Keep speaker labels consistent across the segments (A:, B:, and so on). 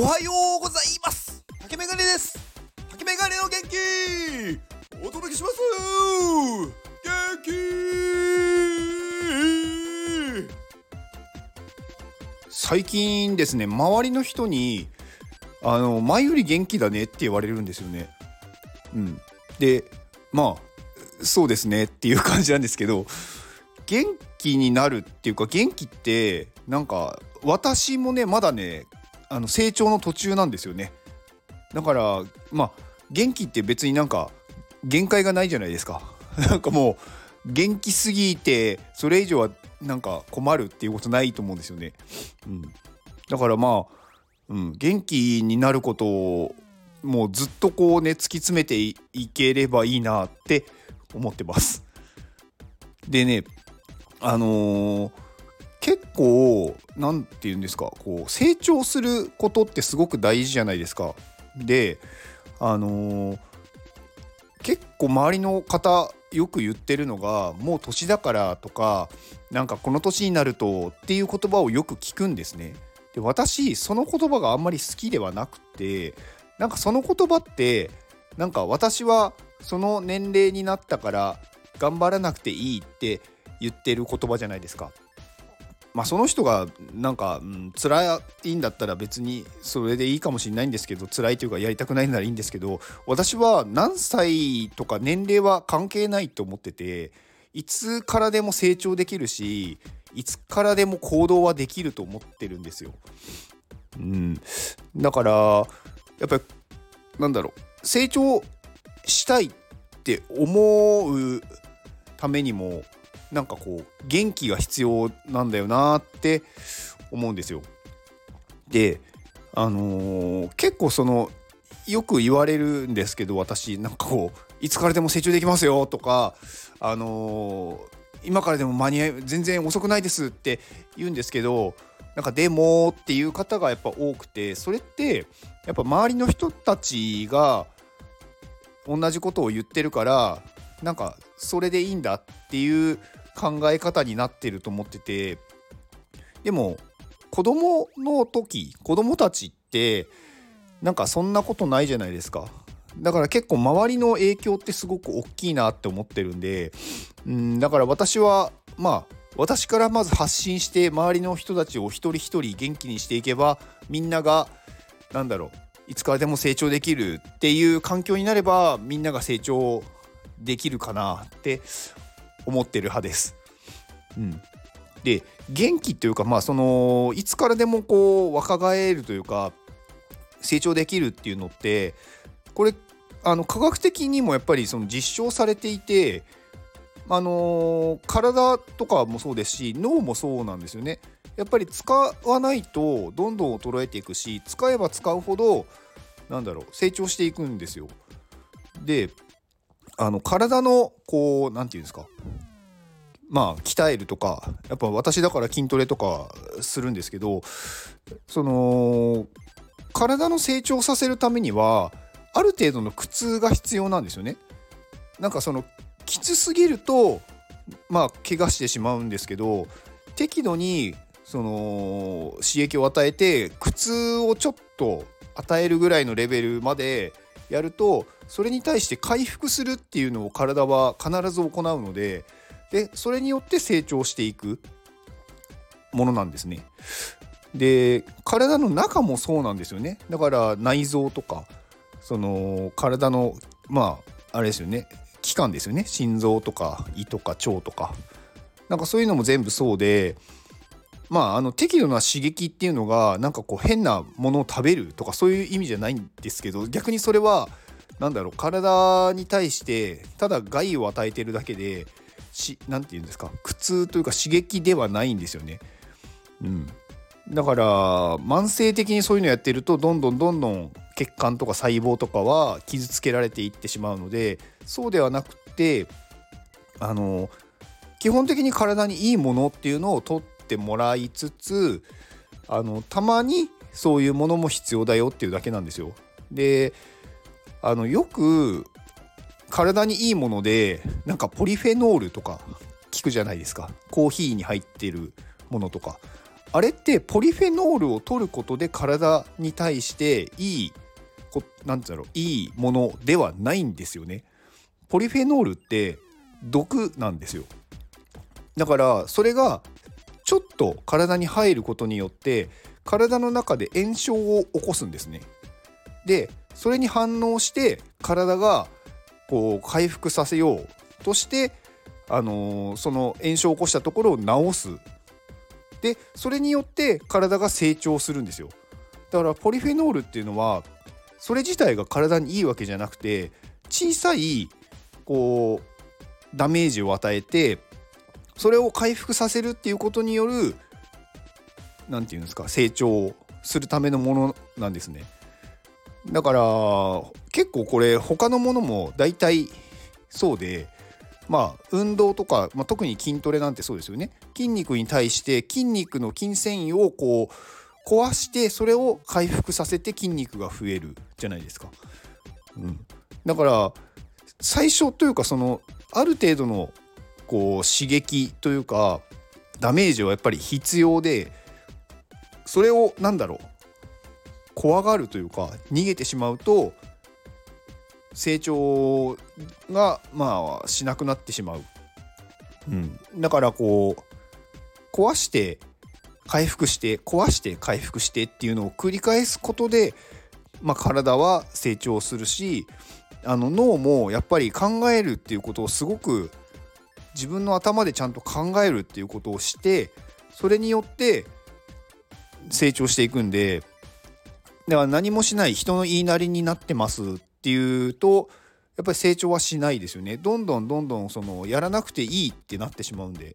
A: おはようございます。竹メガネです。竹メガネの元気。お届けします。元気。最近ですね周りの人にあの前より元気だねって言われるんですよね。うん。でまあそうですねっていう感じなんですけど元気になるっていうか元気ってなんか私もねまだねあの成長の途中なんですよね。だからまあ元気って別になんか限界がないじゃないですか。なんかもう元気すぎてそれ以上はなんか困るっていうことないと思うんですよね、うん、だからまあ、うん、元気になることをもうずっとこうね突き詰めていければいいなって思ってます。でねあのー結構何て言うんですかこう成長することってすごく大事じゃないですか。であのー、結構周りの方よく言ってるのがもう年だからとかなんかこの年になるとっていう言葉をよく聞くんですね。で私その言葉があんまり好きではなくてなんかその言葉ってなんか私はその年齢になったから頑張らなくていいって言ってる言葉じゃないですか。まあ、その人がなんか、うん、辛いんだったら別にそれでいいかもしれないんですけど辛いというかやりたくないならいいんですけど私は何歳とか年齢は関係ないと思ってていつからでも成長できるしいつからでも行動はできると思ってるんですよ。うん、だからやっぱりなんだろう成長したいって思うためにもなんかこう元気が必要なんだよなって思うんですよ。であのー、結構そのよく言われるんですけど私なんかこういつからでも成長できますよとかあのー、今からでも間に合い全然遅くないですって言うんですけどなんかでもっていう方がやっぱ多くてそれってやっぱ周りの人たちが同じことを言ってるからなんかそれでいいんだっていう考え方になってると思っててでも子供の時子供たちってなんかそんなことないじゃないですか。だから結構周りの影響ってすごく大きいなって思ってるんでうんだから私はまあ私からまず発信して周りの人たちを一人一人元気にしていけばみんなが何だろういつからでも成長できるっていう環境になればみんなが成長できるかなって思ってる派です。うん、で元気というかまあそのいつからでもこう若返るというか成長できるっていうのってこれあの科学的にもやっぱりその実証されていてあの体とかもそうですし脳もそうなんですよね。やっぱり使わないとどんどん衰えていくし使えば使うほどなんだろう成長していくんですよ。であの体のこう何て言うんですか？まあ鍛えるとかやっぱ私だから筋トレとかするんですけどその体の成長させるためにはある程度の苦痛が必要なんですよね。なんかそのきつすぎるとまあ怪我してしまうんですけど適度にその刺激を与えて苦痛をちょっと与えるぐらいのレベルまでやるとそれに対して回復するっていうのを体は必ず行うのででそれによって成長していくものなんですね。で体の中もそうなんですよね。だから内臓とかその体のまああれですよね。器官ですよね。心臓とか胃とか腸とか。なんかそういうのも全部そうでまああの適度な刺激っていうのがなんかこう変なものを食べるとかそういう意味じゃないんですけど逆にそれは何だろう体に対してただ害を与えてるだけで何て言うんですか苦痛というか刺激ではないんですよね。うん、だから慢性的にそういうのやってるとどんどんどんどん血管とか細胞とかは傷つけられていってしまうのでそうではなくてあの基本的に体にいいものっていうのを取っててもらいつつあのたまにそういうものも必要だよっていうだけなんですよ。であのよく体にいいものでなんかポリフェノールとか聞くじゃないですかコーヒーに入ってるものとかあれってポリフェノールを取ることで体に対していいこなんて言うんだろういいものではないんですよね。ポリフェノールって毒なんですよ。だからそれがちょっと体に入ることによって体の中で炎症を起こすんですね。でそれに反応して体がこう回復させようとして、あのー、その炎症を起こしたところを治す。でそれによって体が成長するんですよ。だからポリフェノールっていうのはそれ自体が体にいいわけじゃなくて小さいこうダメージを与えてそれを回復させるっていうことによる何て言うんですか成長するためのものなんですね。だから結構これ他のものも大体そうでまあ運動とか、まあ、特に筋トレなんてそうですよね筋肉に対して筋肉の筋繊維をこう壊してそれを回復させて筋肉が増えるじゃないですか。うん、だから最初というかそのある程度のこう刺激というかダメージはやっぱり必要でそれを何だろう怖がるというか逃げてしまうと成長がまあしなくなってしまう、うん、だからこう壊して回復して壊して回復してっていうのを繰り返すことで、まあ、体は成長するしあの脳もやっぱり考えるっていうことをすごく自分の頭でちゃんと考えるっていうことをしてそれによって成長していくんでだから何もしない人の言いなりになってますっていうとやっぱり成長はしないですよね。どんどんどんどんそのやらなくていいってなってしまうんで。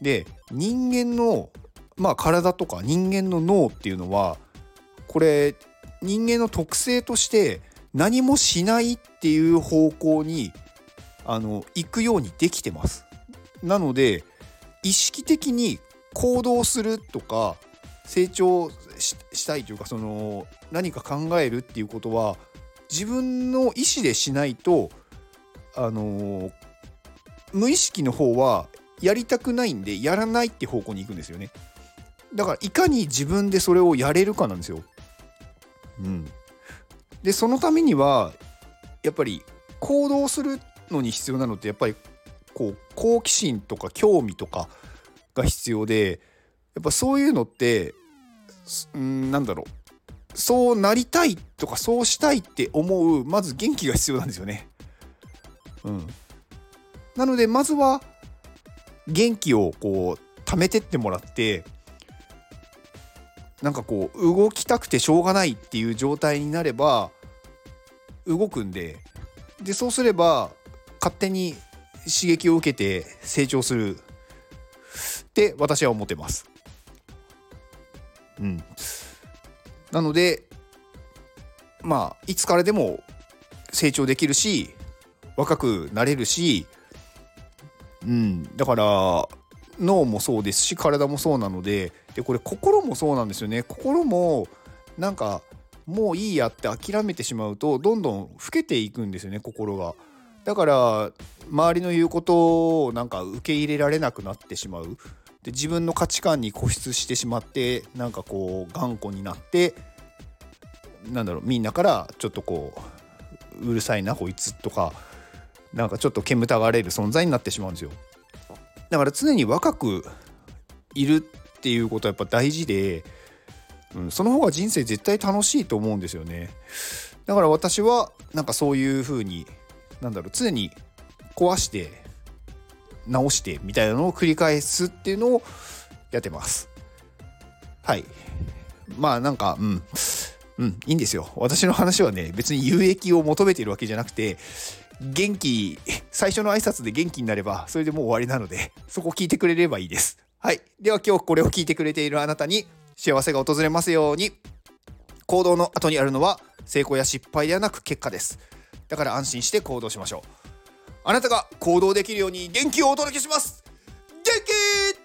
A: で人間のまあ体とか人間の脳っていうのはこれ人間の特性として何もしないっていう方向にあの行くようにできてます。なので意識的に行動するとか成長したいというかその何か考えるっていうことは自分の意思でしないとあの無意識の方はやりたくないんでやらないって方向に行くんですよね。だからいかに自分でそれをやれるかなんですよ。うん。でそのためにはやっぱり行動するのに必要なのってやっぱりこう好奇心とか興味とかが必要でやっぱそういうのってうんなんだろう。そうなりたいとかそうしたいって思うまず元気が必要なんですよね。うん、なのでまずは元気をこう貯めてってもらってなんかこう動きたくてしょうがないっていう状態になれば動くんで。でそうすれば勝手に刺激を受けて成長するって私は思ってます。うん、なのでまあいつからでも成長できるし若くなれるし、うん、だから脳もそうですし体もそうなのででこれ心もそうなんですよね心もなんかもういいやって諦めてしまうとどんどん老けていくんですよね心が。だから周りの言うことをなんか受け入れられなくなってしまう。で自分の価値観に固執してしまってなんかこう頑固になってなんだろうみんなからちょっとこううるさいなこいつとかなんかちょっと煙たがれる存在になってしまうんですよ。だから常に若くいるっていうことはやっぱ大事で、うん、その方が人生絶対楽しいと思うんですよね。だから私はなんかそういう風になんだろう常に壊して直してみたいなのを繰り返すっていうのをやってます。はい。まあなんかうん。うん。いいんですよ。私の話はね別に有益を求めているわけじゃなくて元気最初の挨拶で元気になればそれでもう終わりなのでそこ聞いてくれればいいです。はい。では今日これを聞いてくれているあなたに幸せが訪れますように。行動の後にあるのは成功や失敗ではなく結果です。だから安心して行動しましょう。あなたが行動できるように元気をお届けします。元気